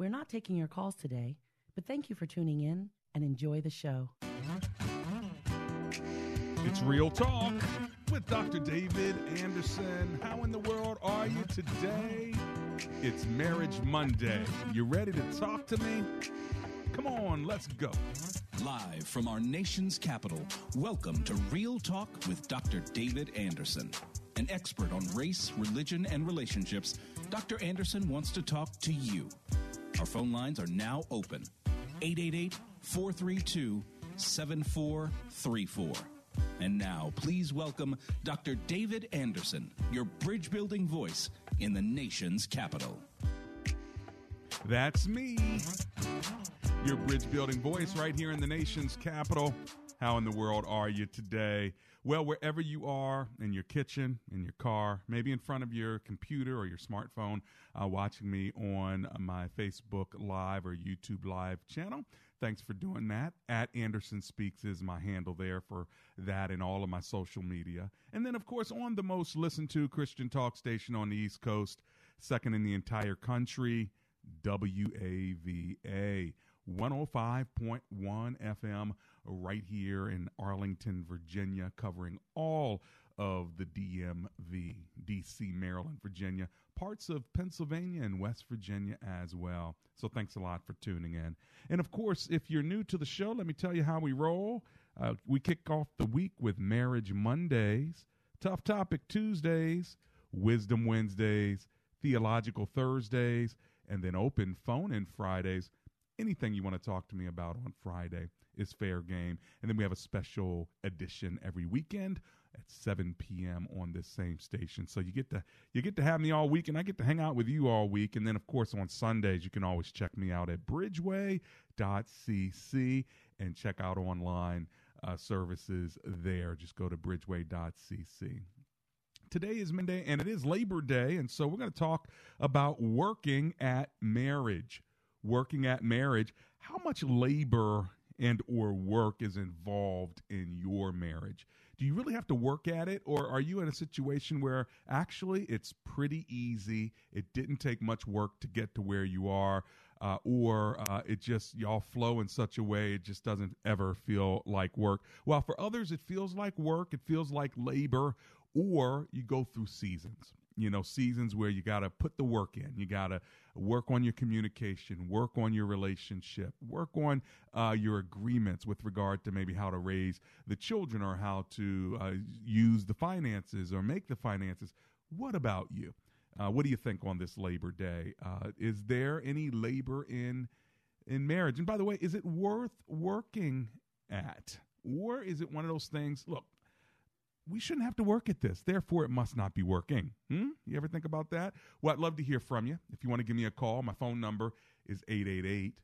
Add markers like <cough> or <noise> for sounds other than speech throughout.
We're not taking your calls today, but thank you for tuning in and enjoy the show. It's Real Talk with Dr. David Anderson. How in the world are you today? It's Marriage Monday. You ready to talk to me? Come on, let's go. Live from our nation's capital, welcome to Real Talk with Dr. David Anderson. An expert on race, religion, and relationships, Dr. Anderson wants to talk to you. Our phone lines are now open 888 432 7434. And now, please welcome Dr. David Anderson, your bridge building voice in the nation's capital. That's me, your bridge building voice right here in the nation's capital. How in the world are you today? Well, wherever you are, in your kitchen, in your car, maybe in front of your computer or your smartphone, uh, watching me on my Facebook Live or YouTube Live channel. Thanks for doing that. At Anderson Speaks is my handle there for that and all of my social media. And then, of course, on the most listened to Christian talk station on the East Coast, second in the entire country, WAVA. 105.1 FM right here in Arlington, Virginia, covering all of the DMV, DC, Maryland, Virginia, parts of Pennsylvania and West Virginia as well. So thanks a lot for tuning in. And of course, if you're new to the show, let me tell you how we roll. Uh, we kick off the week with Marriage Mondays, Tough Topic Tuesdays, Wisdom Wednesdays, Theological Thursdays, and then open phone in Fridays anything you want to talk to me about on Friday is fair game. And then we have a special edition every weekend at 7 p.m. on this same station. So you get to you get to have me all week, and I get to hang out with you all week. And then, of course, on Sundays, you can always check me out at bridgeway.cc and check out online uh, services there. Just go to bridgeway.cc. Today is Monday, and it is Labor Day, and so we're going to talk about working at marriage working at marriage, how much labor and or work is involved in your marriage? Do you really have to work at it or are you in a situation where actually it's pretty easy, it didn't take much work to get to where you are? Uh, or uh, it just y'all flow in such a way it just doesn't ever feel like work. While for others it feels like work, it feels like labor, or you go through seasons you know seasons where you got to put the work in. You got to work on your communication work on your relationship work on uh, your agreements with regard to maybe how to raise the children or how to uh, use the finances or make the finances. What about you? Uh, what do you think on this labor day? Uh, is there any labor in in marriage? And by the way is it worth working at? Or is it one of those things look we shouldn't have to work at this. Therefore, it must not be working. Hmm? You ever think about that? Well, I'd love to hear from you. If you want to give me a call, my phone number is 888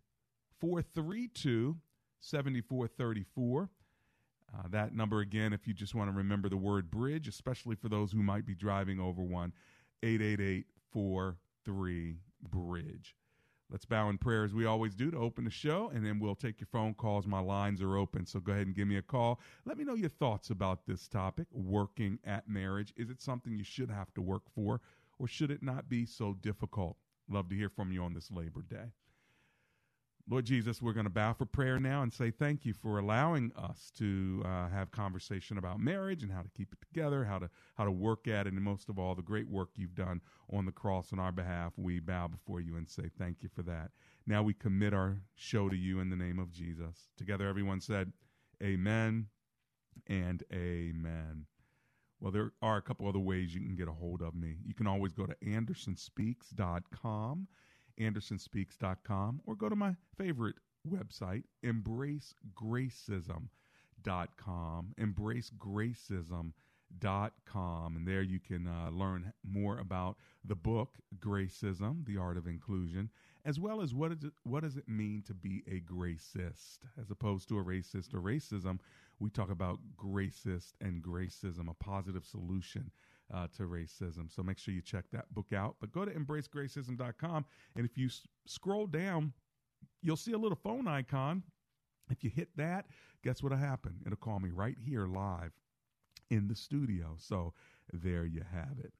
432 7434. Uh, that number again, if you just want to remember the word bridge, especially for those who might be driving over one, 888 43 Bridge. Let's bow in prayer as we always do to open the show, and then we'll take your phone calls. My lines are open, so go ahead and give me a call. Let me know your thoughts about this topic working at marriage. Is it something you should have to work for, or should it not be so difficult? Love to hear from you on this Labor Day. Lord Jesus, we're going to bow for prayer now and say thank you for allowing us to uh, have conversation about marriage and how to keep it together, how to how to work at it, and most of all, the great work you've done on the cross on our behalf. We bow before you and say thank you for that. Now we commit our show to you in the name of Jesus. Together, everyone said, "Amen and Amen." Well, there are a couple other ways you can get a hold of me. You can always go to andersonspeaks.com andersonspeaks.com, or go to my favorite website, embracegracism.com. Embracegracism.com com, and there you can uh, learn more about the book Gracism: The Art of Inclusion, as well as what is it, what does it mean to be a gracist, as opposed to a racist or racism. We talk about gracist and gracism, a positive solution uh, to racism. So make sure you check that book out. But go to embracegracism.com, and if you s- scroll down, you'll see a little phone icon. If you hit that, guess what'll happen? It'll call me right here live in the studio. So there you have it.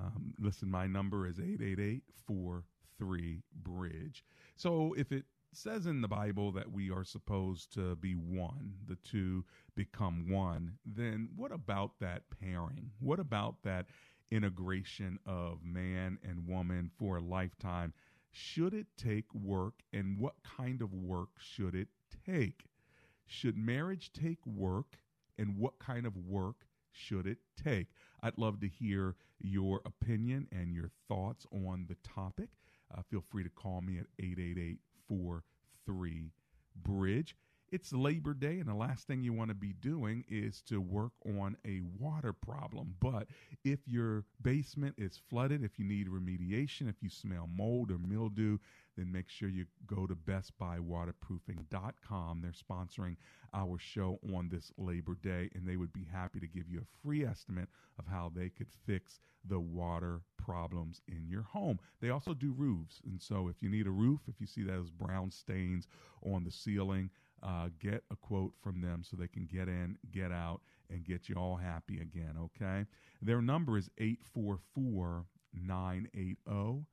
Um, listen, my number is 888 43 Bridge. So if it says in the Bible that we are supposed to be one, the two become one, then what about that pairing? What about that integration of man and woman for a lifetime? Should it take work, and what kind of work should it take? Should marriage take work, and what kind of work should it take? I'd love to hear your opinion and your thoughts on the topic. Uh, feel free to call me at 888 43 Bridge. It's Labor Day, and the last thing you want to be doing is to work on a water problem. But if your basement is flooded, if you need remediation, if you smell mold or mildew, then make sure you go to bestbuywaterproofing.com. They're sponsoring our show on this Labor Day, and they would be happy to give you a free estimate of how they could fix the water problems in your home. They also do roofs, and so if you need a roof, if you see those brown stains on the ceiling, uh, get a quote from them so they can get in, get out, and get you all happy again, okay? Their number is 844 980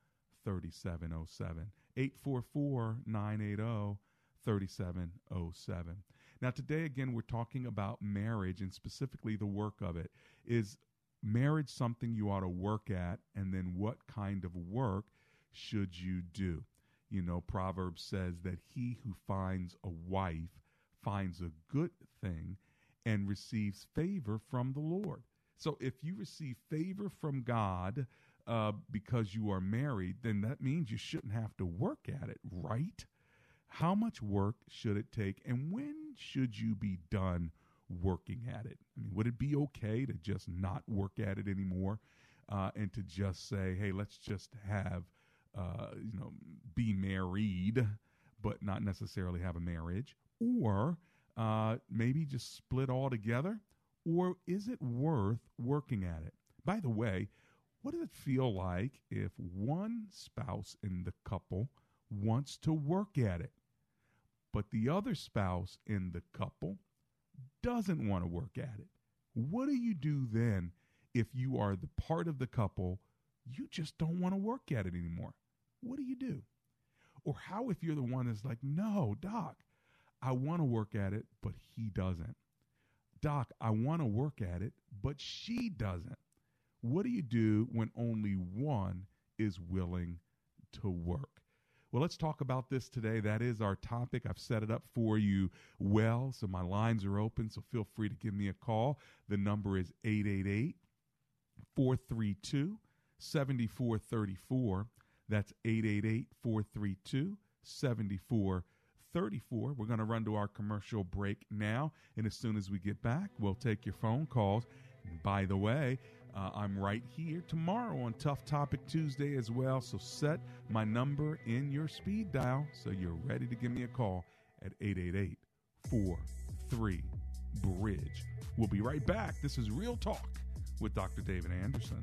3707. 844 980 3707. Now, today, again, we're talking about marriage and specifically the work of it. Is marriage something you ought to work at? And then what kind of work should you do? You know, Proverbs says that he who finds a wife finds a good thing and receives favor from the Lord. So if you receive favor from God uh, because you are married, then that means you shouldn't have to work at it, right? How much work should it take, and when should you be done working at it? I mean, would it be okay to just not work at it anymore uh, and to just say, hey, let's just have uh, you know, be married, but not necessarily have a marriage, or uh, maybe just split all together, or is it worth working at it? By the way, what does it feel like if one spouse in the couple wants to work at it, but the other spouse in the couple doesn't want to work at it? What do you do then if you are the part of the couple you just don't want to work at it anymore? what do you do? Or how if you're the one that's like, no, doc, I want to work at it, but he doesn't. Doc, I want to work at it, but she doesn't. What do you do when only one is willing to work? Well, let's talk about this today. That is our topic. I've set it up for you well, so my lines are open, so feel free to give me a call. The number is 888 432 7434. That's 888 432 7434. We're going to run to our commercial break now. And as soon as we get back, we'll take your phone calls. And by the way, uh, I'm right here tomorrow on Tough Topic Tuesday as well. So set my number in your speed dial so you're ready to give me a call at 888 43 Bridge. We'll be right back. This is Real Talk with Dr. David Anderson.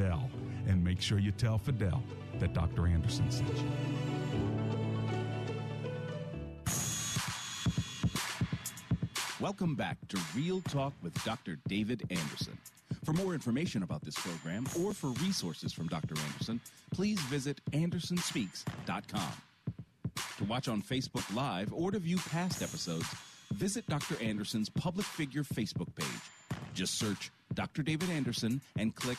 Fidel. And make sure you tell Fidel that Dr. Anderson sent you. Welcome back to Real Talk with Dr. David Anderson. For more information about this program or for resources from Dr. Anderson, please visit andersonspeaks.com. To watch on Facebook Live or to view past episodes, visit Dr. Anderson's public figure Facebook page. Just search Dr. David Anderson and click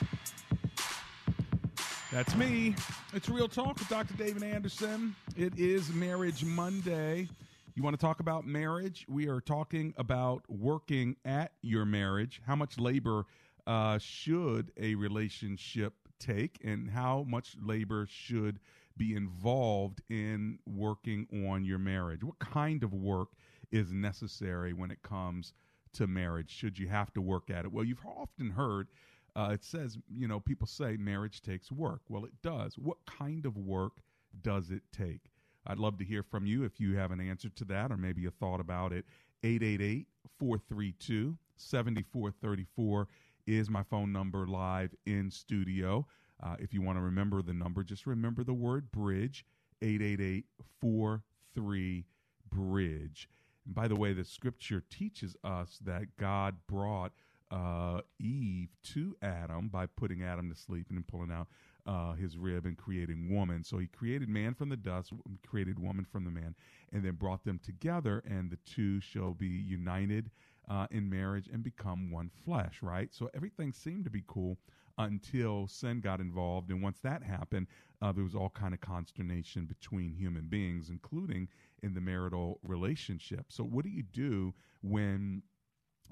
That's me. It's Real Talk with Dr. David Anderson. It is Marriage Monday. You want to talk about marriage? We are talking about working at your marriage. How much labor uh, should a relationship take, and how much labor should be involved in working on your marriage? What kind of work is necessary when it comes to marriage? Should you have to work at it? Well, you've often heard uh, it says, you know, people say marriage takes work. Well, it does. What kind of work does it take? I'd love to hear from you if you have an answer to that or maybe a thought about it. 888 432 7434 is my phone number live in studio. Uh, if you want to remember the number, just remember the word bridge 888 43 bridge. And by the way, the scripture teaches us that God brought uh, Eve to Adam by putting Adam to sleep and then pulling out uh, his rib and creating woman. So he created man from the dust, created woman from the man, and then brought them together, and the two shall be united uh, in marriage and become one flesh, right? So everything seemed to be cool until sin got involved, and once that happened, uh, there was all kind of consternation between human beings, including in the marital relationship. So what do you do when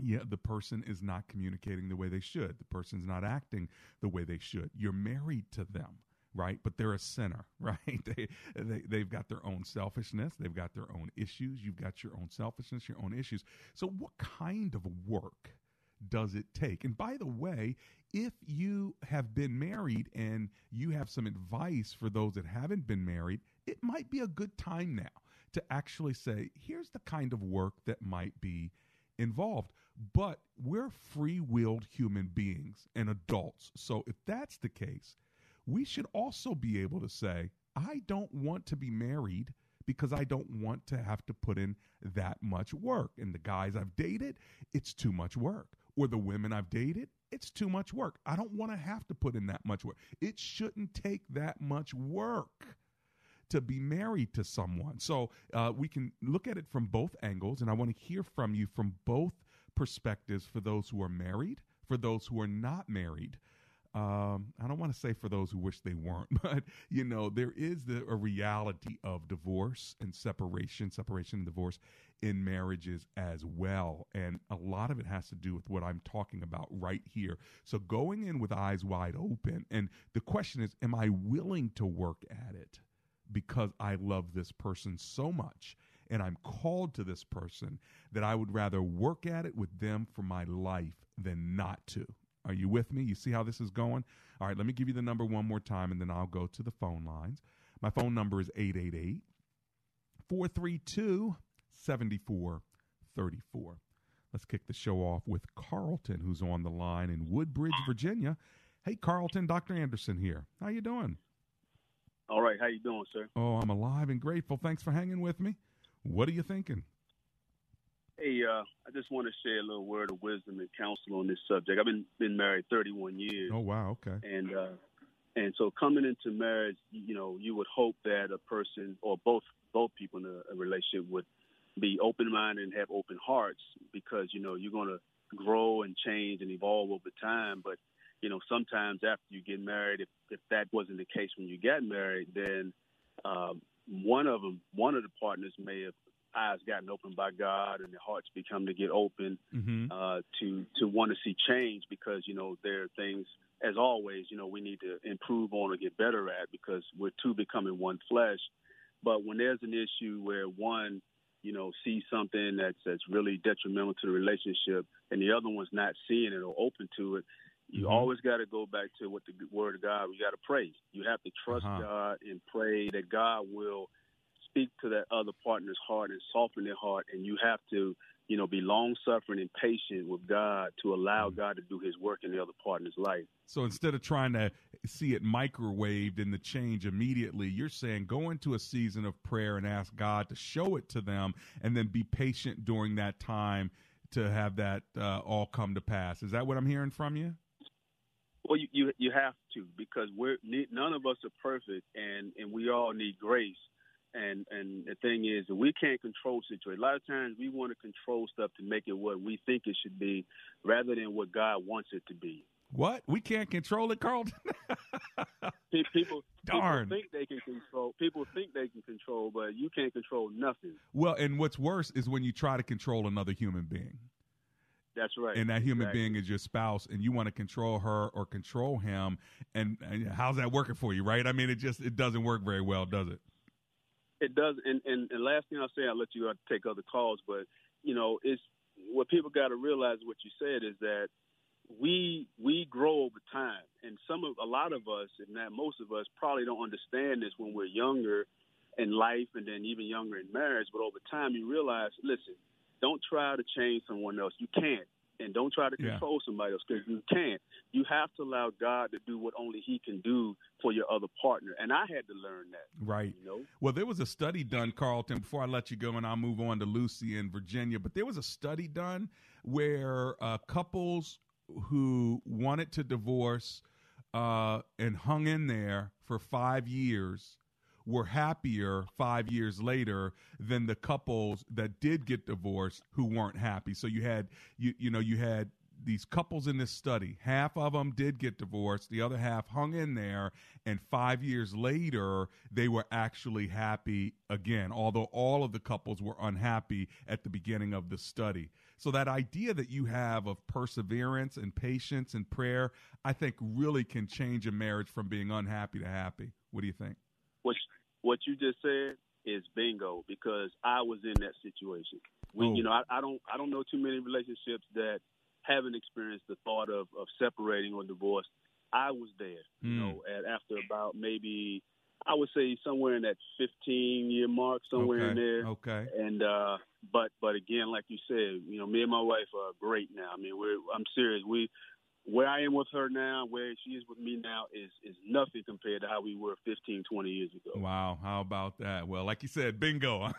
yeah, the person is not communicating the way they should. The person's not acting the way they should. You're married to them, right? But they're a sinner, <laughs> right? They, they they've got their own selfishness. They've got their own issues. You've got your own selfishness, your own issues. So, what kind of work does it take? And by the way, if you have been married and you have some advice for those that haven't been married, it might be a good time now to actually say, here's the kind of work that might be involved. But we're free willed human beings and adults. So if that's the case, we should also be able to say, I don't want to be married because I don't want to have to put in that much work. And the guys I've dated, it's too much work. Or the women I've dated, it's too much work. I don't want to have to put in that much work. It shouldn't take that much work to be married to someone. So uh, we can look at it from both angles, and I want to hear from you from both perspectives for those who are married, for those who are not married. Um, I don't want to say for those who wish they weren't, <laughs> but you know there is the, a reality of divorce and separation, separation and divorce in marriages as well, and a lot of it has to do with what I'm talking about right here. So going in with eyes wide open, and the question is, am I willing to work at it? because I love this person so much and I'm called to this person that I would rather work at it with them for my life than not to. Are you with me? You see how this is going? All right, let me give you the number one more time and then I'll go to the phone lines. My phone number is 888 432 7434. Let's kick the show off with Carlton, who's on the line in Woodbridge, Virginia. Hey, Carlton, Dr. Anderson here. How you doing? All right. How you doing, sir? Oh, I'm alive and grateful. Thanks for hanging with me. What are you thinking? Hey, uh, I just want to share a little word of wisdom and counsel on this subject. I've been been married 31 years. Oh, wow. Okay. And uh, and so coming into marriage, you know, you would hope that a person or both both people in a, a relationship would be open minded and have open hearts because you know you're going to grow and change and evolve over time. But you know, sometimes after you get married, if if that wasn't the case when you got married, then um, one of them, one of the partners may have eyes gotten opened by God and their hearts become to get open mm-hmm. uh, to to want to see change because you know there are things as always you know we need to improve on or get better at because we're two becoming one flesh. But when there's an issue where one you know sees something that's that's really detrimental to the relationship and the other one's not seeing it or open to it, you Mhm. always got to go back to what the word of God. We got to pray. You have to trust Uh-huh. God and pray that God will speak to that other partner's heart and soften their heart. And you have to, you know, be long suffering and patient with God to allow Mhm. God to do His work in the other partner's life. So instead of trying to see it microwaved and the change immediately, you're saying go into a season of prayer and ask God to show it to them and then be patient during that time to have that uh, all come to pass. Is that what I'm hearing from you? Well, you you, you have to because we're none of us are perfect, and and we all need grace. And and the thing is, we can't control situations. A lot of times, we want to control stuff to make it what we think it should be, rather than what God wants it to be. What? We can't control it, Carlton? <laughs> Pe- People, Darn. people think they can control. People think they can control, but you can't control nothing. well, and what's worse is when you try to control another human being. That's right. and that human Exactly. being is your spouse and you want to control her or control him and, and how's that working for you right i mean it just it doesn't work very well does it It does, and, and and last thing I'll say, I'll let you uh, take other calls, but you know, it's what people got to realize. What you said is that we we grow over time, and some of a lot of us, and not most of us, probably don't understand this when we're younger in life, and then even younger in marriage. But over time, you realize, listen, don't try to change someone else. You can't. And don't try to Yeah. control somebody else because you can't. You have to allow God to do what only He can do for your other partner. And I had to learn that. right You know, well there was a study done carlton before i let you go and i'll move on to lucy in virginia but there was a study done where uh, couples who wanted to divorce uh, and hung in there for five years were happier five years later than the couples that did get divorced who weren't happy. So you had you you know you had these couples in this study. Half of them did get divorced. The other half hung in there, and five years later they were actually happy again. Although all of the couples were unhappy at the beginning of the study. So that idea that you have of perseverance and patience and prayer, I think really can change a marriage from being unhappy to happy. What do you think? what what you just said is bingo because I was in that situation. We, Oh. you know, I, I don't I don't know too many relationships that haven't experienced the thought of of separating or divorce. I was there, you Mm. know, at, after about maybe I would say somewhere in that 15 year mark, somewhere okay. in there. Okay. And uh, but but again, like you said, you know, me and my wife are great now. I mean, we're I'm serious. We where I am with her now, where she is with me now, is is nothing compared to how we were 15, 20 years ago. Wow, how about that? Well, like you said, bingo.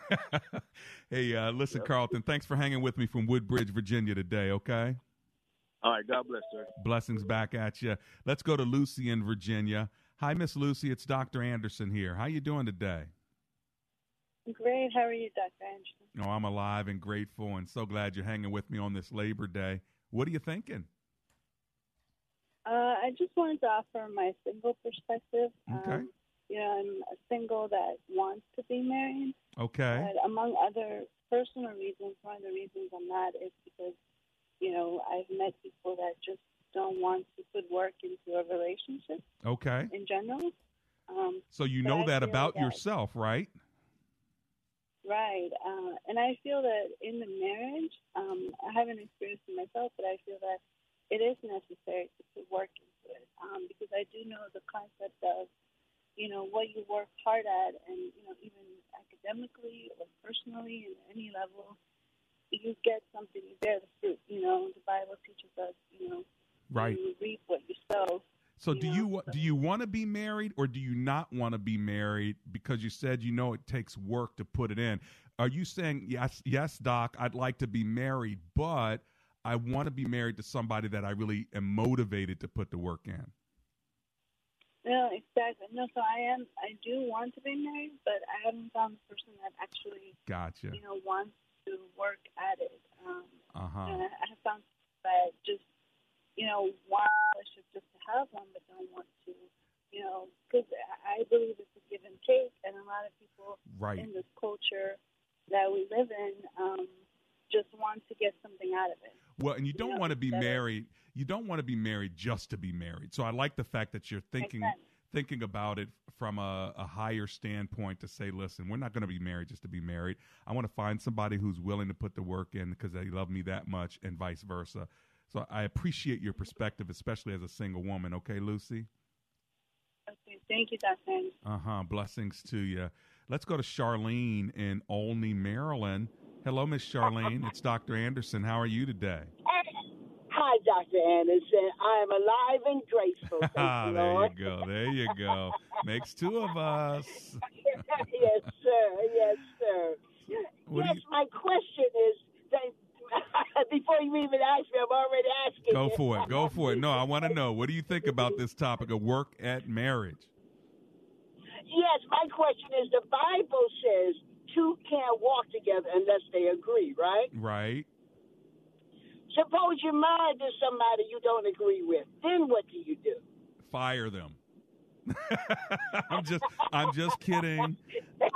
<laughs> hey, uh, listen, Yep. Carlton, thanks for hanging with me from Woodbridge, Virginia today, okay? All right, God bless, sir. Blessings back at you. Let's go to Lucy in Virginia. Hi, Miss Lucy. It's Dr. Anderson here. How you doing today? Great. How are you, Dr. Anderson? Oh, I'm alive and grateful and so glad you're hanging with me on this Labor Day. What are you thinking? Uh, I just wanted to offer my single perspective. Okay. Um, you know, I'm a single that wants to be married, Okay. but among other personal reasons, one of the reasons I'm not is because, you know, I've met people that just don't want to put work into a relationship Okay. in general. Um, So you know I that about yourself, right? Right. Uh, and I feel that in the marriage, um, I haven't experienced it myself, but I feel that it is necessary to put work into it um, because I do know the concept of, you know, what you work hard at and, you know, even academically or personally and any level, you get something, you bear the fruit. You know, the Bible teaches us, you know, right. you reap what you sow. So you do know, you so- do you want to be married or do you not want to be married because you said you know it takes work to put it in? Are you saying yes, yes, doc, I'd like to be married, but I want to be married to somebody that I really am motivated to put the work in? No, exactly. No, so I am. I do want to be married, but I haven't found the person that actually, Gotcha. you know, wants to work at it. Um, Uh huh. and I, I have found that just, you know, want a relationship just to have one, but don't want to, you know, because I I believe it's a give and take, and a lot of people Right. in this culture that we live in um, just want to get something out of it. Well, and you don't know, want to be married. You don't want to be married just to be married. So I like the fact that you're thinking thinking about it from a, a higher standpoint to say, listen, we're not going to be married just to be married. I want to find somebody who's willing to put the work in because they love me that much, and vice versa. So I appreciate your perspective, especially as a single woman. Okay, Lucy. Okay, thank you. Anderson. Uh huh. Blessings to you. Let's go to Charlene in Olney, Maryland. Hello, Miss Charlene. It's Dr. Anderson. How are you today? Hi, Dr. Anderson. I am alive and graceful. <laughs> Thank Ah, there Lord. you go. There you go. Makes two of us. <laughs> yes, sir. Yes, sir. What yes, you- my question is that <laughs> before you even ask me, I'm already asking. Go for it. Go for it. No, I want to know. What do you think about this topic of work at marriage? Yes, my question is the Bible says two can't walk together unless they agree, right? Right. Suppose you're married to somebody you don't agree with. Then what do you do? Fire them. <laughs> I'm just I'm just kidding.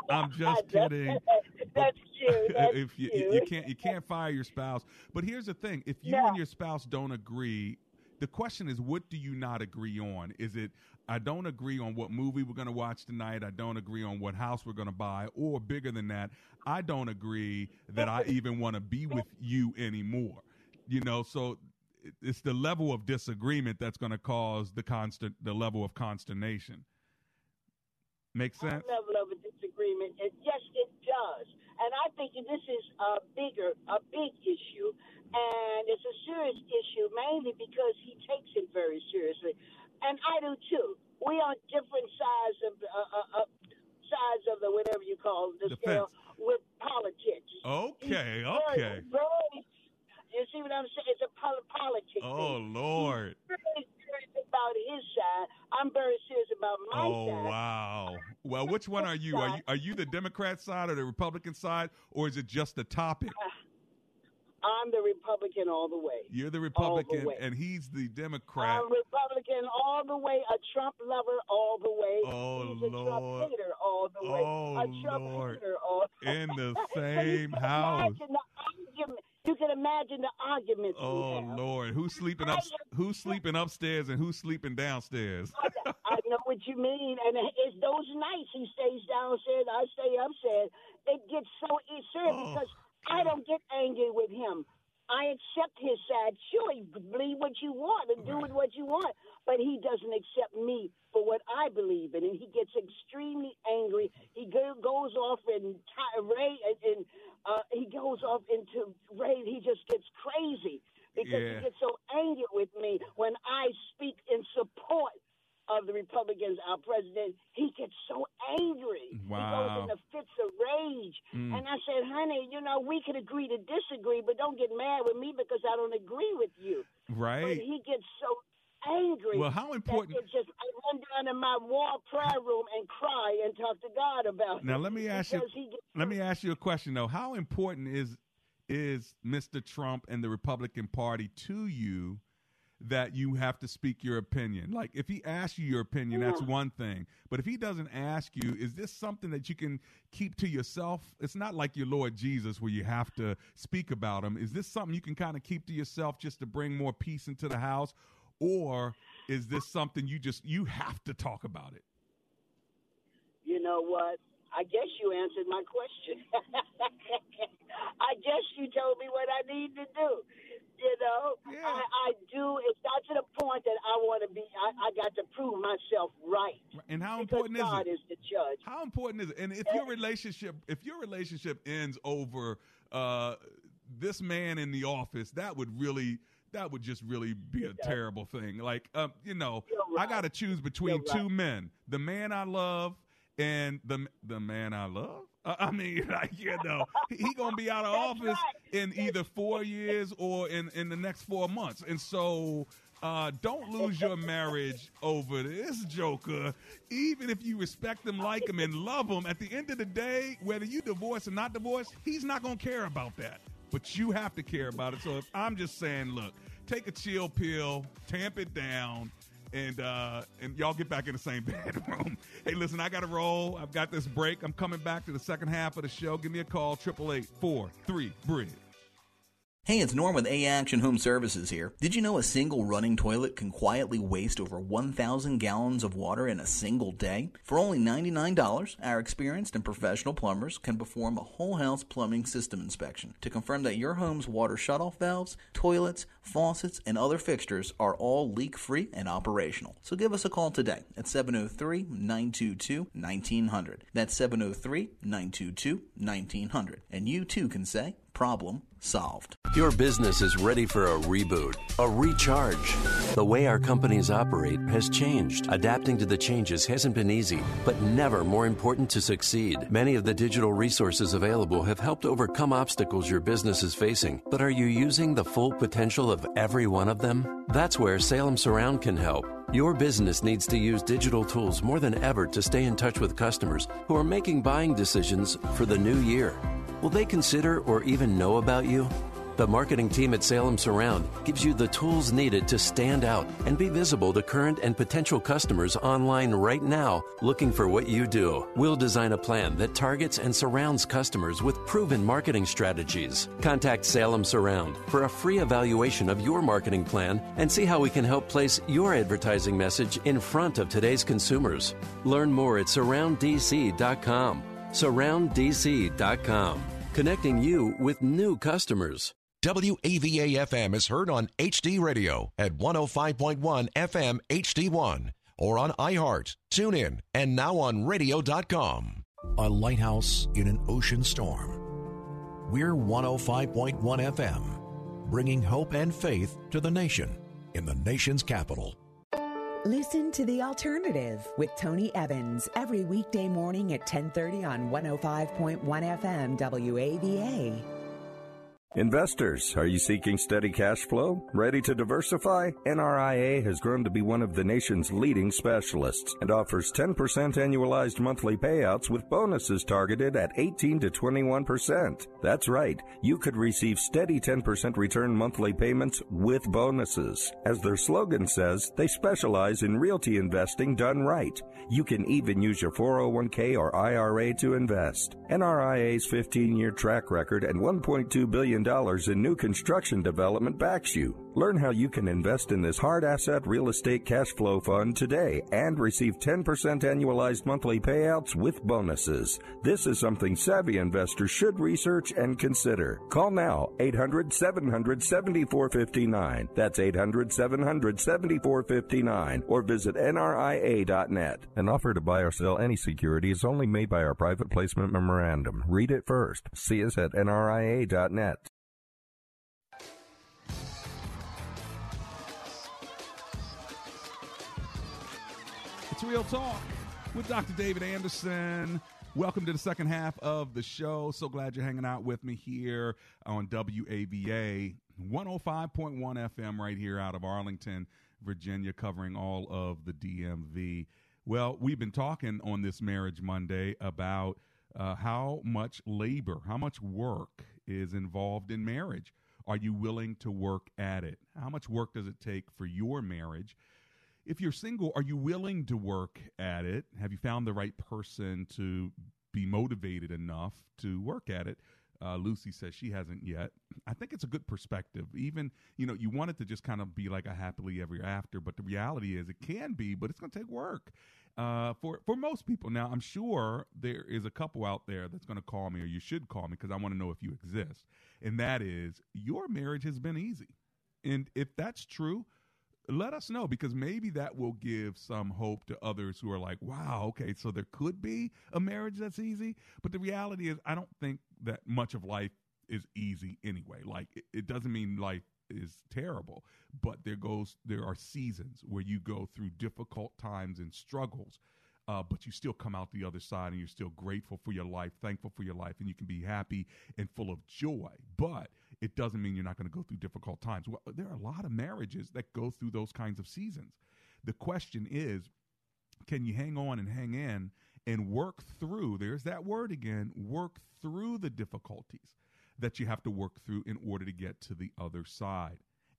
I'm just <laughs> kidding. <laughs> That's true. That's if you you can't you can't fire your spouse. But here's the thing: if you No. and your spouse don't agree, the question is, what do you not agree on? Is it I don't agree on what movie we're going to watch tonight. I don't agree on what house we're going to buy, or bigger than that, I don't agree that I even want to be with you anymore. You know, so it's the level of disagreement that's going to cause the constant the level of consternation. Make sense? Level of disagreement. And yes, it does. And I think this is a bigger, a big issue, and it's a serious issue mainly because he takes it very seriously, and I do too. We are different sides of uh, uh, sides of the whatever you call the, The scale with politics. Okay, okay. Very, you see what I'm saying? It's a pol- politics. Oh thing. Lord. He's very serious about his side. I'm very serious about my Oh side. Oh wow. Well, which one are you? Are you are you the Democrat side or the Republican side, or is it just the topic? I'm the Republican all the way. You're the All the Republican, and he's the Democrat. I'm Republican all the way, a Trump lover all the way. Oh, He's a Lord. Trump hater all the way. Oh, a Trump Lord. hater all In the <laughs> So you same can house. the You can imagine the arguments Oh. Lord, who's sleeping up? Who's sleeping upstairs and who's sleeping downstairs? I know what you mean, and it's those nights he stays downstairs, I stay upstairs. It gets so serious Oh, because I don't get angry with him. I accept his side. Sure, you believe what you want and do with what you want, but he doesn't accept me for what I believe in, and he gets extremely angry. He go, goes off and, and uh, he goes off into rage. He just gets crazy because Yeah. he gets so angry with me when I speak in support of the Republicans, our president, he gets so angry. Wow. He goes into fits of rage. Mm. And I said, honey, you know, we could agree to disagree, but don't get mad with me because I don't agree with you. But Right. he gets so angry. Well, how important- just, I run down in my wall prayer room and cry and talk to God about it. Now let me ask you. gets Let me ask you a question though. How important is is Mr. Trump and the Republican Party to you? That you have to speak your opinion. Like if he asks you your opinion, that's one thing. But if he doesn't ask you, is this something that you can keep to yourself? It's not like your Lord Jesus where you have to speak about him. Is this something you can kind of keep to yourself just to bring more peace into the house? Or is this something you just you have to talk about it? You know what? I guess you answered my question. <laughs> I guess you told me what I need to do. You know, I, I do. It's not to the point that I want to be. I, I got to prove myself right. And how important is God it? is the judge. How important is it? And if your relationship, if your relationship ends over uh, this man in the office, that would really that would just really be a terrible thing. Like, um, you know, right. I got to choose between right. two men: the man I love and the the man I love. I mean, <laughs> like you know, he gonna be out of <laughs> office right. in either four years or in in the next four months, and so. Uh, don't lose your marriage over this joker. Even if you respect him, like him, and love him, at the end of the day, whether you divorce or not divorce, he's not going to care about that. But you have to care about it. So if I'm just saying, look, take a chill pill, tamp it down, and uh, and y'all get back in the same <laughs> bedroom. hey, listen, I got to roll. I've got this break. I'm coming back to the second half of the show. Give me a call, triple eight four three bridge. Hey, it's Norm with A Action Home Services here. Did you know a single running toilet can quietly waste over 1,000 gallons of water in a single day? For only $99, our experienced and professional plumbers can perform a whole house plumbing system inspection to confirm that your home's water shutoff valves, toilets, faucets, and other fixtures are all leak free and operational. So give us a call today at 703 922 1900. That's 703 922 1900. And you too can say, problem solved. Your business is ready for a reboot, a recharge. The way our companies operate has changed. Adapting to the changes hasn't been easy, but never more important to succeed. Many of the digital resources available have helped overcome obstacles your business is facing, but are you using the full potential of every one of them? That's where Salem Surround can help. Your business needs to use digital tools more than ever to stay in touch with customers who are making buying decisions for the new year. Will they consider or even know about you? The marketing team at Salem Surround gives you the tools needed to stand out and be visible to current and potential customers online right now looking for what you do. We'll design a plan that targets and surrounds customers with proven marketing strategies. Contact Salem Surround for a free evaluation of your marketing plan and see how we can help place your advertising message in front of today's consumers. Learn more at surrounddc.com. Surrounddc.com, connecting you with new customers. WAVA FM is heard on HD Radio at 105.1 FM HD1 or on iHeart, TuneIn, and now on radio.com. A lighthouse in an ocean storm. We're 105.1 FM, bringing hope and faith to the nation in the nation's capital. Listen to The Alternative with Tony Evans every weekday morning at 1030 on 105.1 FM WAVA. Investors, are you seeking steady cash flow? Ready to diversify? NRIA has grown to be one of the nation's leading specialists and offers 10% annualized monthly payouts with bonuses targeted at 18 to 21%. That's right, you could receive steady 10% return monthly payments with bonuses. As their slogan says, they specialize in realty investing done right. You can even use your 401k or IRA to invest. NRIA's 15 year track record and $1.2 billion in new construction development backs you. Learn how you can invest in this hard asset real estate cash flow fund today and receive 10% annualized monthly payouts with bonuses. This is something savvy investors should research and consider. Call now 800 700 7459. That's 800 700 7459 or visit NRIA.net. An offer to buy or sell any security is only made by our private placement memorandum. Read it first. See us at NRIA.net. It's Real Talk with Dr. David Anderson. Welcome to the second half of the show. So glad you're hanging out with me here on WAVA 105.1 FM right here out of Arlington, Virginia, covering all of the DMV. Well, we've been talking on this Marriage Monday about uh, how much labor, how much work is involved in marriage. Are you willing to work at it? How much work does it take for your marriage? If you're single, are you willing to work at it? Have you found the right person to be motivated enough to work at it? Uh, Lucy says she hasn't yet. I think it's a good perspective. Even, you know, you want it to just kind of be like a happily ever after, but the reality is it can be, but it's going to take work uh, for, for most people. Now, I'm sure there is a couple out there that's going to call me, or you should call me because I want to know if you exist. And that is, your marriage has been easy. And if that's true, let us know because maybe that will give some hope to others who are like, wow, okay, so there could be a marriage that's easy. But the reality is, I don't think that much of life is easy anyway. Like it, it doesn't mean life is terrible, but there goes there are seasons where you go through difficult times and struggles. Uh, but you still come out the other side and you're still grateful for your life, thankful for your life, and you can be happy and full of joy. But it doesn't mean you're not going to go through difficult times. Well, there are a lot of marriages that go through those kinds of seasons. The question is, can you hang on and hang in and work through? There's that word again work through the difficulties that you have to work through in order to get to the other side.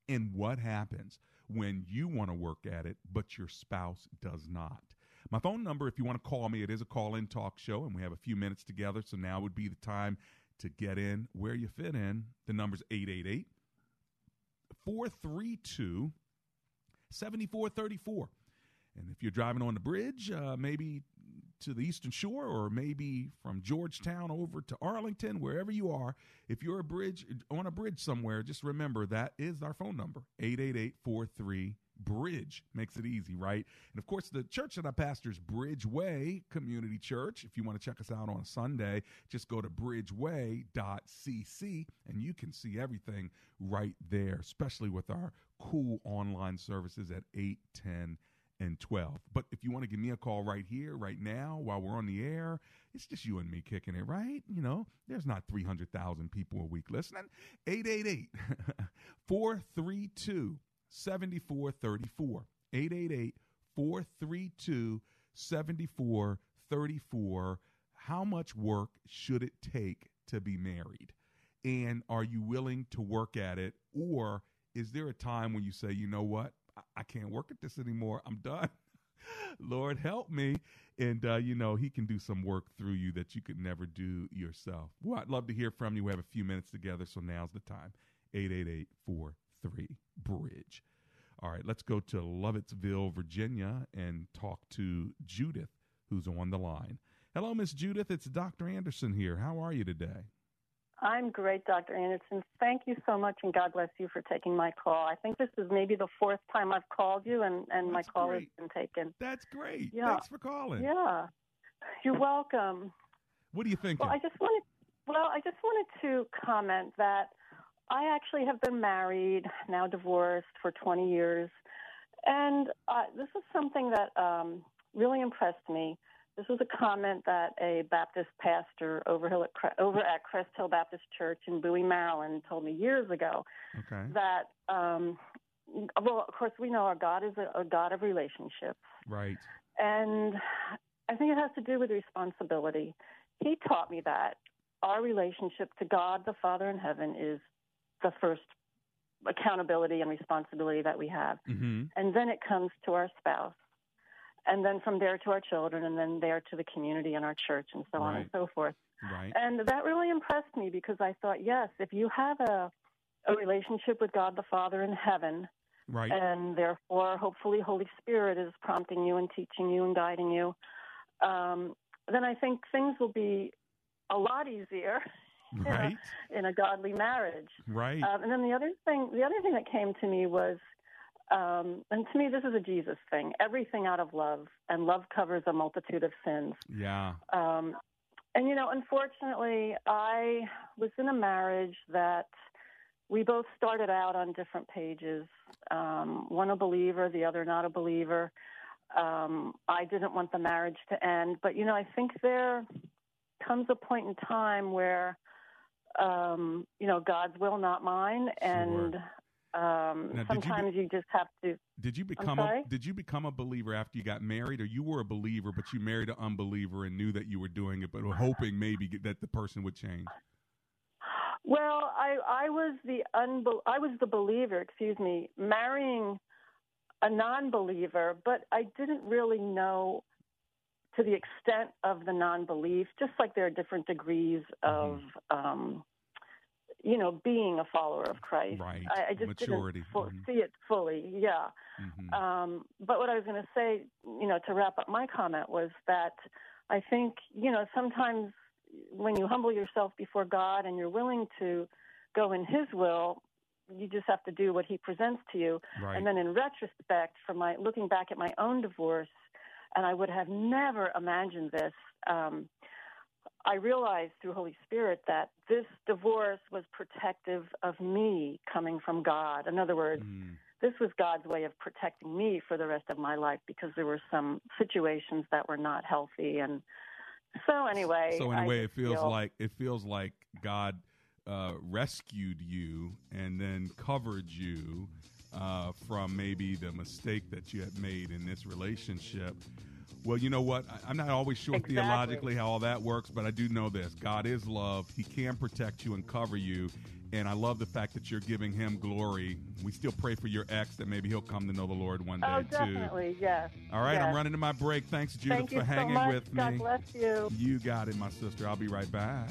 And what happens when you want to work at it, but your spouse does not? My phone number, if you want to call me, it is a call in talk show, and we have a few minutes together. So now would be the time to get in where you fit in. The number's 888 432 7434. And if you're driving on the bridge, uh, maybe to the Eastern Shore or maybe from Georgetown over to Arlington, wherever you are, if you're a bridge on a bridge somewhere, just remember that is our phone number 888 Bridge. Makes it easy, right? And of course, the church that I pastor is Bridgeway Community Church. If you want to check us out on a Sunday, just go to bridgeway.cc and you can see everything right there, especially with our cool online services at 8, 10, and 12. But if you want to give me a call right here, right now, while we're on the air, it's just you and me kicking it, right? You know, there's not 300,000 people a week listening. 888 432 7434. 888 432 7434. How much work should it take to be married? And are you willing to work at it? Or is there a time when you say, you know what? I, can't work at this anymore. I'm done. <laughs> Lord, help me. And, uh, you know, he can do some work through you that you could never do yourself. Well, I'd love to hear from you. We have a few minutes together, so now's the time. 888 43 Bridge. All right, let's go to Lovettsville, Virginia, and talk to Judith, who's on the line. Hello, Miss Judith. It's Dr. Anderson here. How are you today? I'm great, Dr. Anderson. Thank you so much, and God bless you for taking my call. I think this is maybe the fourth time I've called you, and, and my call great. has been taken. That's great. Yeah. Thanks for calling. Yeah, you're welcome. What do you think? Well, I just wanted, well, I just wanted to comment that I actually have been married, now divorced for 20 years, and uh, this is something that um, really impressed me. This was a comment that a Baptist pastor over, at, over at Crest Hill Baptist Church in Bowie, Maryland, told me years ago. Okay. That, um, well, of course, we know our God is a, a God of relationships. Right. And I think it has to do with responsibility. He taught me that our relationship to God, the Father in heaven, is the first accountability and responsibility that we have. Mm-hmm. And then it comes to our spouse and then from there to our children, and then there to the community and our church, and so right. on and so forth. Right. And that really impressed me because I thought, yes, if you have a a relationship with God the Father in heaven, right. and therefore, hopefully, Holy Spirit is prompting you and teaching you and guiding you, um, then I think things will be a lot easier. Right. In a, in a godly marriage. Right. Um, and then the other thing, the other thing that came to me was um, and to me, this is a Jesus thing. Everything out of love, and love covers a multitude of sins. Yeah. Um, and you know, unfortunately, I was in a marriage that we both started out on different pages. Um, one a believer, the other not a believer. Um, I didn't want the marriage to end, but you know, I think there comes a point in time where, um, you know, God's will, not mine, and sure. Um, now, sometimes you, be, you, just have to. Did you become a Did you become a believer after you got married, or you were a believer but you married an unbeliever and knew that you were doing it, but were hoping maybe that the person would change? Well, I I was the unbel- I was the believer. Excuse me, marrying a non-believer, but I didn't really know to the extent of the non-belief. Just like there are different degrees of. Mm-hmm. Um, you know, being a follower of Christ. Right. I, I just Maturity. didn't mm-hmm. see it fully. Yeah. Mm-hmm. Um, but what I was going to say, you know, to wrap up my comment was that I think, you know, sometimes when you humble yourself before God and you're willing to go in His will, you just have to do what He presents to you. Right. And then in retrospect, from my looking back at my own divorce, and I would have never imagined this. Um, I realized through Holy Spirit that this divorce was protective of me coming from God. In other words, mm. this was God's way of protecting me for the rest of my life because there were some situations that were not healthy and so anyway. So anyway, it feels feel, like it feels like God uh, rescued you and then covered you uh, from maybe the mistake that you had made in this relationship well, you know what? I, am not always sure exactly. theologically how all that works, but I do know this God is love. He can protect you and cover you. And I love the fact that you're giving him glory. We still pray for your ex that maybe he'll come to know the Lord one day, oh, definitely, too. Definitely, yes. All right, yes. I'm running to my break. Thanks, Judith, Thank for hanging so with God me. God bless you. You got it, my sister. I'll be right back.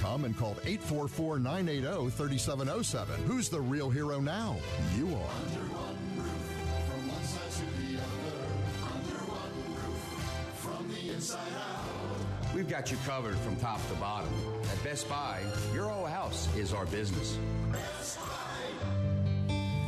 and and called 844 980 3707. Who's the real hero now? You are. We've got you covered from top to bottom. At Best Buy, your whole house is our business.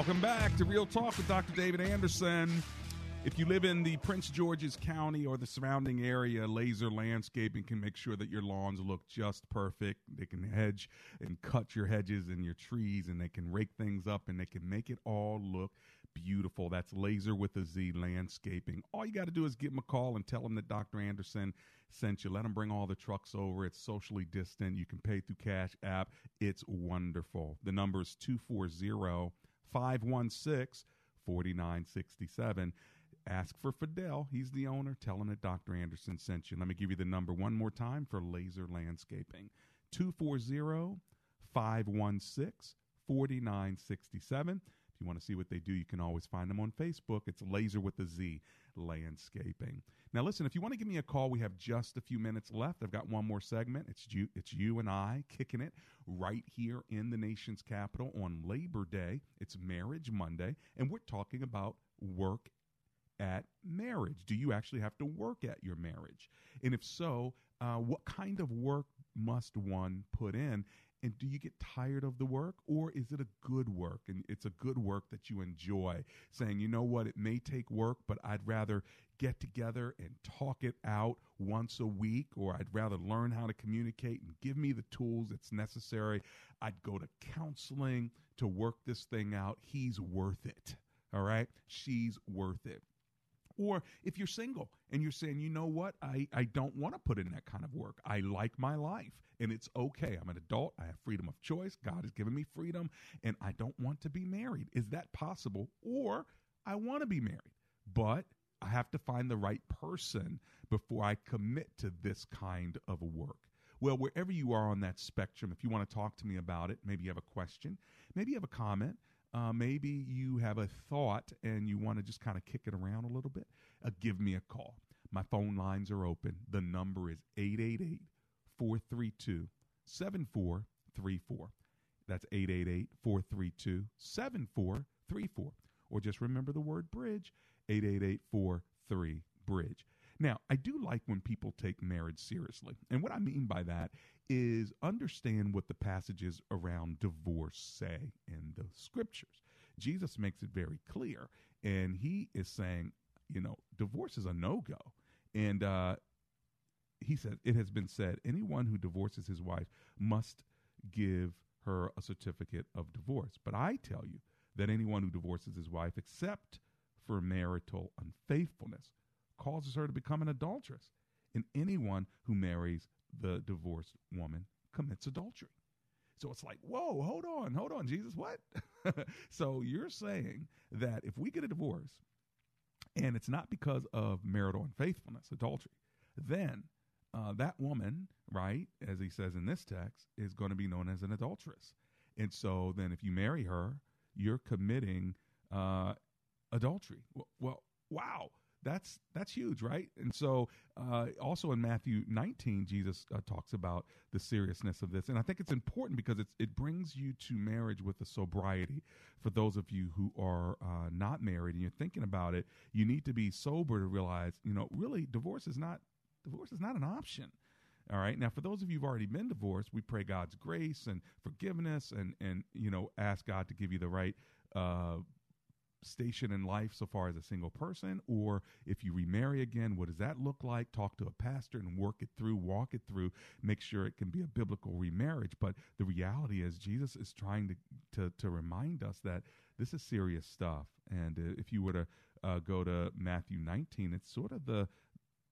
Welcome back to Real Talk with Dr. David Anderson. If you live in the Prince George's County or the surrounding area, Laser Landscaping can make sure that your lawns look just perfect. They can hedge and cut your hedges and your trees, and they can rake things up and they can make it all look beautiful. That's Laser with a Z Landscaping. All you got to do is give them a call and tell them that Dr. Anderson sent you. Let them bring all the trucks over. It's socially distant. You can pay through Cash App. It's wonderful. The number is 240 516 4967. Ask for Fidel. He's the owner. Tell him that Dr. Anderson sent you. Let me give you the number one more time for laser landscaping 240 516 4967. If you want to see what they do, you can always find them on Facebook. It's Laser with a Z Landscaping. Now, listen, if you want to give me a call, we have just a few minutes left. I've got one more segment. It's you, it's you and I kicking it right here in the nation's capital on Labor Day. It's Marriage Monday, and we're talking about work at marriage. Do you actually have to work at your marriage? And if so, uh, what kind of work must one put in? And do you get tired of the work or is it a good work and it's a good work that you enjoy? Saying, you know what, it may take work, but I'd rather get together and talk it out once a week, or I'd rather learn how to communicate and give me the tools that's necessary. I'd go to counseling to work this thing out. He's worth it. All right. She's worth it. Or if you're single and you're saying, you know what, I, I don't want to put in that kind of work. I like my life and it's okay. I'm an adult. I have freedom of choice. God has given me freedom and I don't want to be married. Is that possible? Or I want to be married, but I have to find the right person before I commit to this kind of work. Well, wherever you are on that spectrum, if you want to talk to me about it, maybe you have a question, maybe you have a comment, uh, maybe you have a thought and you want to just kind of kick it around a little bit, uh, give me a call. My phone lines are open. The number is 888 432 7434. That's 888 432 7434. Or just remember the word bridge 888 43 bridge. Now, I do like when people take marriage seriously. And what I mean by that is understand what the passages around divorce say in the scriptures. Jesus makes it very clear. And he is saying, you know, divorce is a no go. And uh, he said, it has been said, anyone who divorces his wife must give her a certificate of divorce. But I tell you that anyone who divorces his wife, except for marital unfaithfulness, causes her to become an adulteress. And anyone who marries the divorced woman commits adultery. So it's like, whoa, hold on, hold on, Jesus, what? <laughs> so you're saying that if we get a divorce and it's not because of marital unfaithfulness, adultery, then uh, that woman, right, as he says in this text, is going to be known as an adulteress. And so then if you marry her, you're committing uh, adultery. Well, well, wow that's that's huge, right? And so, uh, also in Matthew 19, Jesus uh, talks about the seriousness of this, and I think it's important because it's, it brings you to marriage with a sobriety. For those of you who are uh, not married and you're thinking about it, you need to be sober to realize, you know, really, divorce is not divorce is not an option. All right. Now, for those of you who've already been divorced, we pray God's grace and forgiveness, and and you know, ask God to give you the right uh, station in life so far as a single person or if you remarry again what does that look like? Talk to a pastor and work it through walk it through make sure it can be a biblical remarriage. But the reality is jesus is trying to to, to remind us that this is serious stuff. And uh, if you were to uh, go to matthew 19 it's sort of the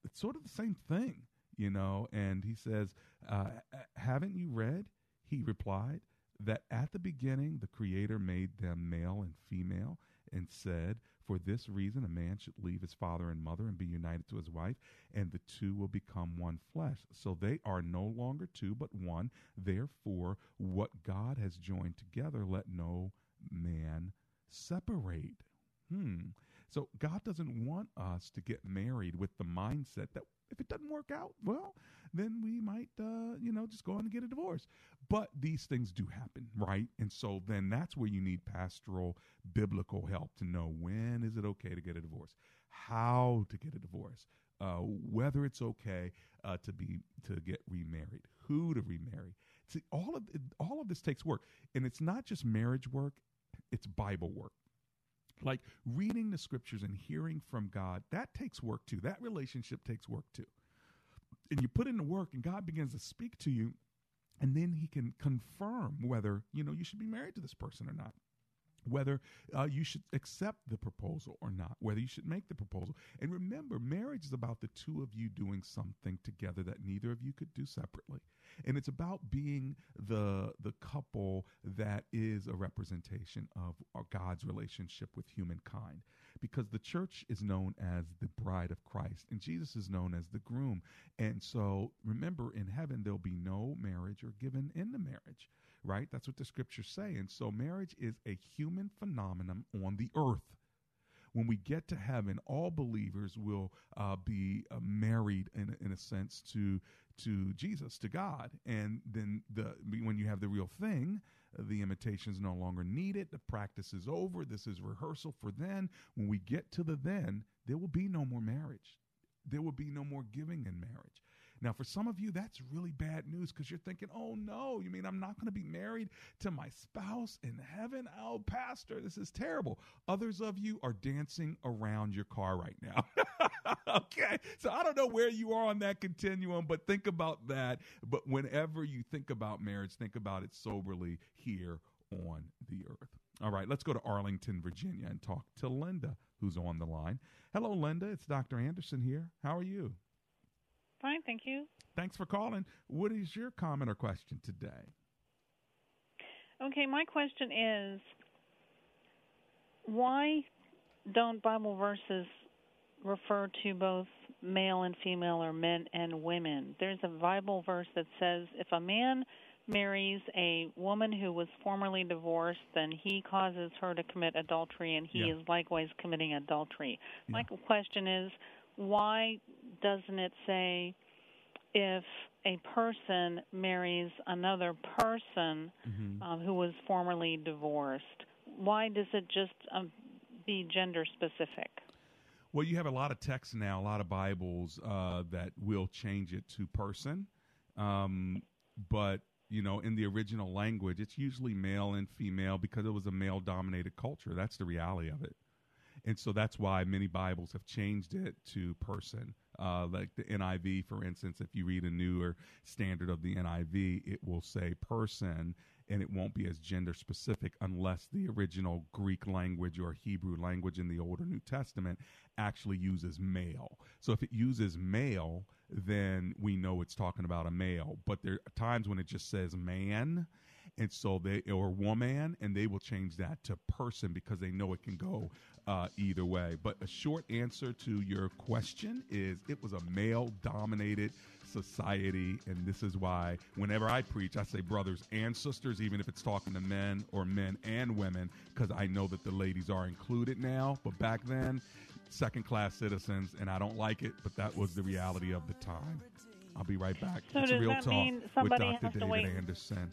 it's sort of the same thing you know? And he says uh, haven't you read? He replied that at the beginning the creator made them male and female and said, For this reason, a man should leave his father and mother and be united to his wife, and the two will become one flesh. So they are no longer two, but one. Therefore, what God has joined together, let no man separate. Hmm. So God doesn't want us to get married with the mindset that if it doesn't work out, well, then we might, uh, you know, just go on and get a divorce. But these things do happen, right? And so then that's where you need pastoral biblical help to know when is it okay to get a divorce, how to get a divorce, uh, whether it's okay uh, to be to get remarried, who to remarry. See, all of all of this takes work, and it's not just marriage work; it's Bible work like reading the scriptures and hearing from God, that takes work too. That relationship takes work too. And you put in the work and God begins to speak to you and then he can confirm whether, you know, you should be married to this person or not whether uh, you should accept the proposal or not, whether you should make the proposal. And remember, marriage is about the two of you doing something together that neither of you could do separately. And it's about being the the couple that is a representation of God's relationship with humankind. Because the church is known as the bride of Christ, and Jesus is known as the groom. And so remember, in heaven, there'll be no marriage or given in the marriage right? That's what the scriptures say. And so marriage is a human phenomenon on the earth. When we get to heaven, all believers will uh, be uh, married in, in a sense to to Jesus, to God, and then the when you have the real thing, the imitation is no longer needed. The practice is over. This is rehearsal for then. When we get to the then, there will be no more marriage. There will be no more giving in marriage. Now, for some of you, that's really bad news because you're thinking, oh no, you mean I'm not going to be married to my spouse in heaven? Oh, Pastor, this is terrible. Others of you are dancing around your car right now. <laughs> okay. So I don't know where you are on that continuum, but think about that. But whenever you think about marriage, think about it soberly here on the earth. All right, let's go to Arlington, Virginia, and talk to Linda, who's on the line. Hello, Linda. It's Dr. Anderson here. How are you? Fine, thank you. Thanks for calling. What is your comment or question today? Okay, my question is why don't Bible verses refer to both male and female or men and women? There's a Bible verse that says if a man marries a woman who was formerly divorced, then he causes her to commit adultery and he Yeah. is likewise committing adultery. My question is why doesn't it say if a person marries another person Mm-hmm. um, who was formerly divorced? Why does it just um, be gender specific? Well, you have a lot of texts now, a lot of Bibles uh, that will change it to person. Um, but, you know, in the original language, it's usually male and female because it was a male dominated culture. That's the reality of it. And so that's why many Bibles have changed it to person. Uh, like the NIV, for instance, if you read a newer standard of the NIV, it will say person and it won't be as gender specific unless the original Greek language or Hebrew language in the Old or New Testament actually uses male. So if it uses male, then we know it's talking about a male. But there are times when it just says man, and so they or woman, and they will change that to person because they know it can go uh, either way. But a short answer to your question is it was a male dominated society, and this is why whenever I preach, I say brothers and sisters, even if it's talking to men or men and women, because I know that the ladies are included now. But back then, second class citizens, and I don't like it, but that was the reality of the time. I'll be right back. So it's does real that talk mean with somebody Dr. has to David wait? Anderson.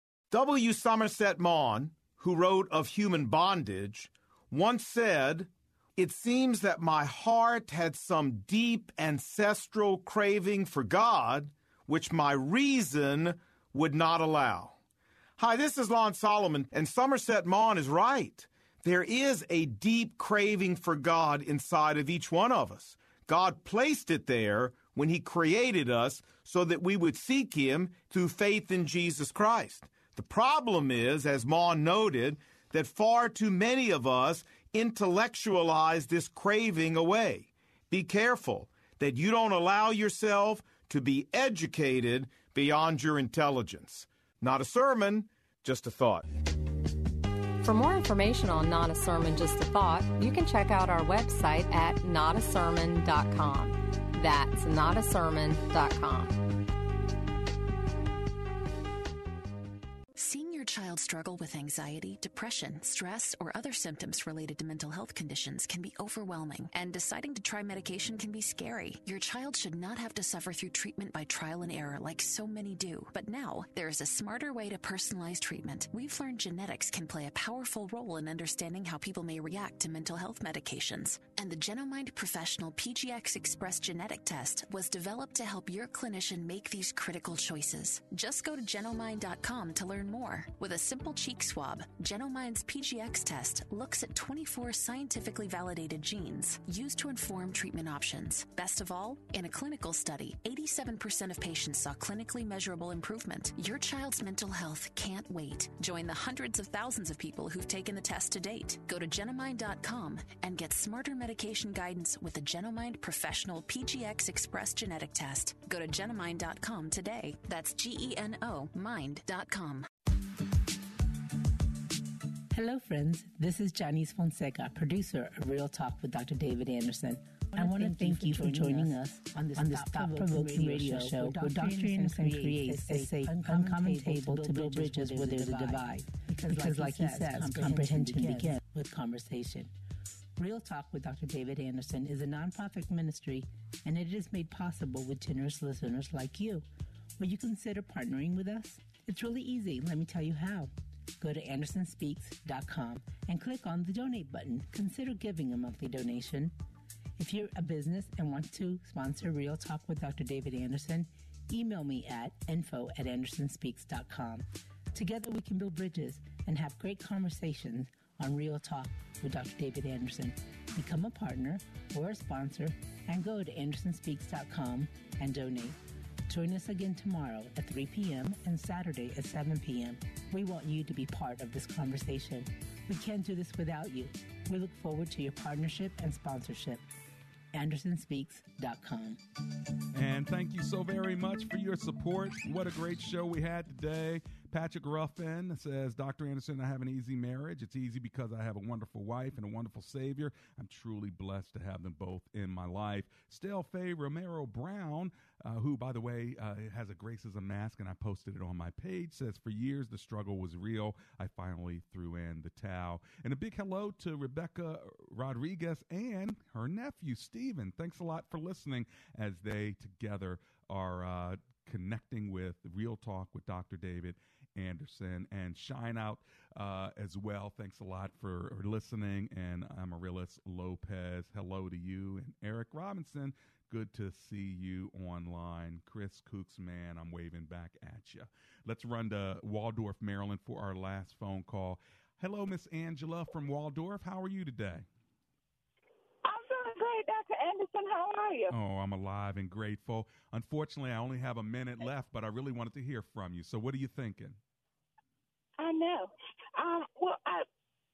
W. Somerset Maugham, who wrote of human bondage, once said, It seems that my heart had some deep ancestral craving for God, which my reason would not allow. Hi, this is Lon Solomon, and Somerset Maugham is right. There is a deep craving for God inside of each one of us. God placed it there when He created us so that we would seek Him through faith in Jesus Christ. The problem is, as Maugham noted, that far too many of us intellectualize this craving away. Be careful that you don't allow yourself to be educated beyond your intelligence. Not a sermon, just a thought. For more information on Not a Sermon, Just a Thought, you can check out our website at notasermon.com. That's notasermon.com. your child struggle with anxiety, depression, stress, or other symptoms related to mental health conditions can be overwhelming, and deciding to try medication can be scary. Your child should not have to suffer through treatment by trial and error like so many do. But now, there is a smarter way to personalize treatment. We've learned genetics can play a powerful role in understanding how people may react to mental health medications. And the Genomind Professional PGX Express genetic test was developed to help your clinician make these critical choices. Just go to genomind.com to learn more. With a simple cheek swab, Genomind's PGX test looks at 24 scientifically validated genes used to inform treatment options. Best of all, in a clinical study, 87% of patients saw clinically measurable improvement. Your child's mental health can't wait. Join the hundreds of thousands of people who've taken the test to date. Go to genomind.com and get smarter medication guidance with the Genomind Professional PGX Express genetic test. Go to genomind.com today. That's G E N O mind.com. Hello, friends. This is Janice Fonseca, producer of Real Talk with Dr. David Anderson. I want to thank you for joining us on this thought-provoking radio show where Dr. Anderson creates a safe, uncommon table to build bridges where there's a divide. Because, like he says, comprehension begins with conversation. Real Talk with Dr. David Anderson is a nonprofit ministry, and it is made possible with generous listeners like you. Will you consider partnering with us? It's really easy. Let me tell you how. Go to andersonspeaks.com and click on the donate button. Consider giving a monthly donation. If you're a business and want to sponsor Real Talk with Dr. David Anderson, email me at info at andersonspeaks.com. Together we can build bridges and have great conversations on Real Talk with Dr. David Anderson. Become a partner or a sponsor and go to andersonspeaks.com and donate. Join us again tomorrow at 3 p.m. and Saturday at 7 p.m. We want you to be part of this conversation. We can't do this without you. We look forward to your partnership and sponsorship. AndersonSpeaks.com. And thank you so very much for your support. What a great show we had today. Patrick Ruffin says, Dr. Anderson, I have an easy marriage. It's easy because I have a wonderful wife and a wonderful Savior. I'm truly blessed to have them both in my life. Stell Faye Romero Brown, uh, who, by the way, uh, has a Gracism mask, and I posted it on my page, says, For years the struggle was real. I finally threw in the towel. And a big hello to Rebecca Rodriguez and her nephew, Stephen. Thanks a lot for listening as they together are uh, connecting with Real Talk with Dr. David Anderson and Shine Out uh, as well. Thanks a lot for listening. And Amaryllis Lopez, hello to you. And Eric Robinson, good to see you online. Chris Cooks, man, I'm waving back at you. Let's run to Waldorf, Maryland for our last phone call. Hello, Miss Angela from Waldorf. How are you today? Dr. Anderson. How are you? Oh, I'm alive and grateful. Unfortunately, I only have a minute left, but I really wanted to hear from you. So, what are you thinking? I know. Um, well, I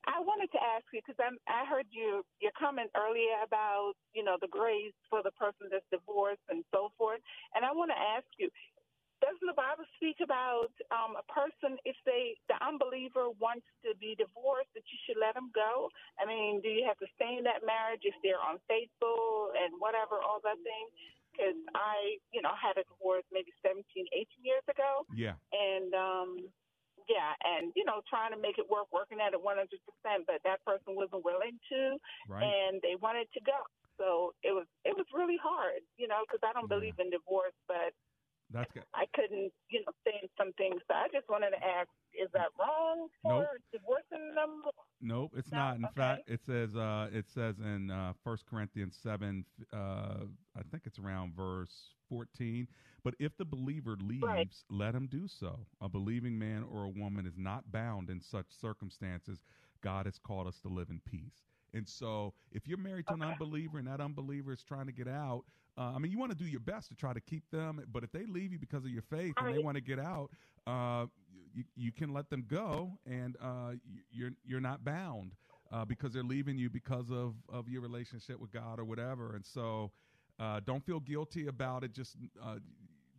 I wanted to ask you because I heard you your comment earlier about you know the grace for the person that's divorced and so forth, and I want to ask you, doesn't the Bible speak about um, a person if they the unbeliever wants to be divorced that you should let them go? I mean, do you have to stay in that marriage if they're unfaithful and whatever all that thing? Because I, you know, had a divorce maybe 17, 18 years ago. Yeah. And um, yeah, and you know, trying to make it work, working at it 100%, but that person wasn't willing to, right. and they wanted to go. So it was it was really hard, you know, because I don't yeah. believe in divorce, but that's good. I couldn't, you know, say some things. So I just wanted to ask: Is that wrong for nope. divorcing them? Nope, it's no? not. In okay. fact, it says uh, it says in uh, First Corinthians seven. Uh, I think it's around verse fourteen. But if the believer leaves, right. let him do so. A believing man or a woman is not bound in such circumstances. God has called us to live in peace. And so, if you're married to okay. an unbeliever and that unbeliever is trying to get out, uh, I mean, you want to do your best to try to keep them. But if they leave you because of your faith and they want to get out, uh, you, you can let them go, and uh, you're you're not bound uh, because they're leaving you because of of your relationship with God or whatever. And so, uh, don't feel guilty about it. Just uh,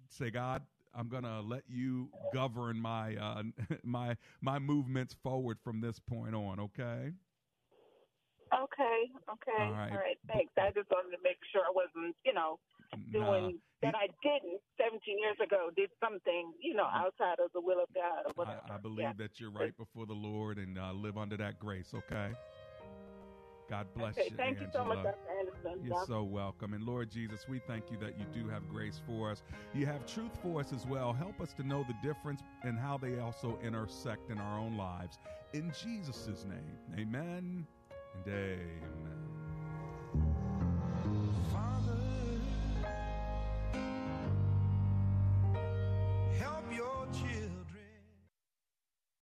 say, God, I'm gonna let you govern my <laughs> my my movements forward from this point on. Okay. Okay. Okay. All right. All right. Thanks. I just wanted to make sure I wasn't, you know, doing that I didn't 17 years ago. Did something, you know, outside of the will of God or whatever. I, I believe yeah. that you're right before the Lord and uh, live under that grace. Okay. God bless okay, you. Thank Angela. you so much, Dr. Anderson. You're so welcome. And Lord Jesus, we thank you that you do have grace for us. You have truth for us as well. Help us to know the difference and how they also intersect in our own lives. In Jesus' name, amen and amen.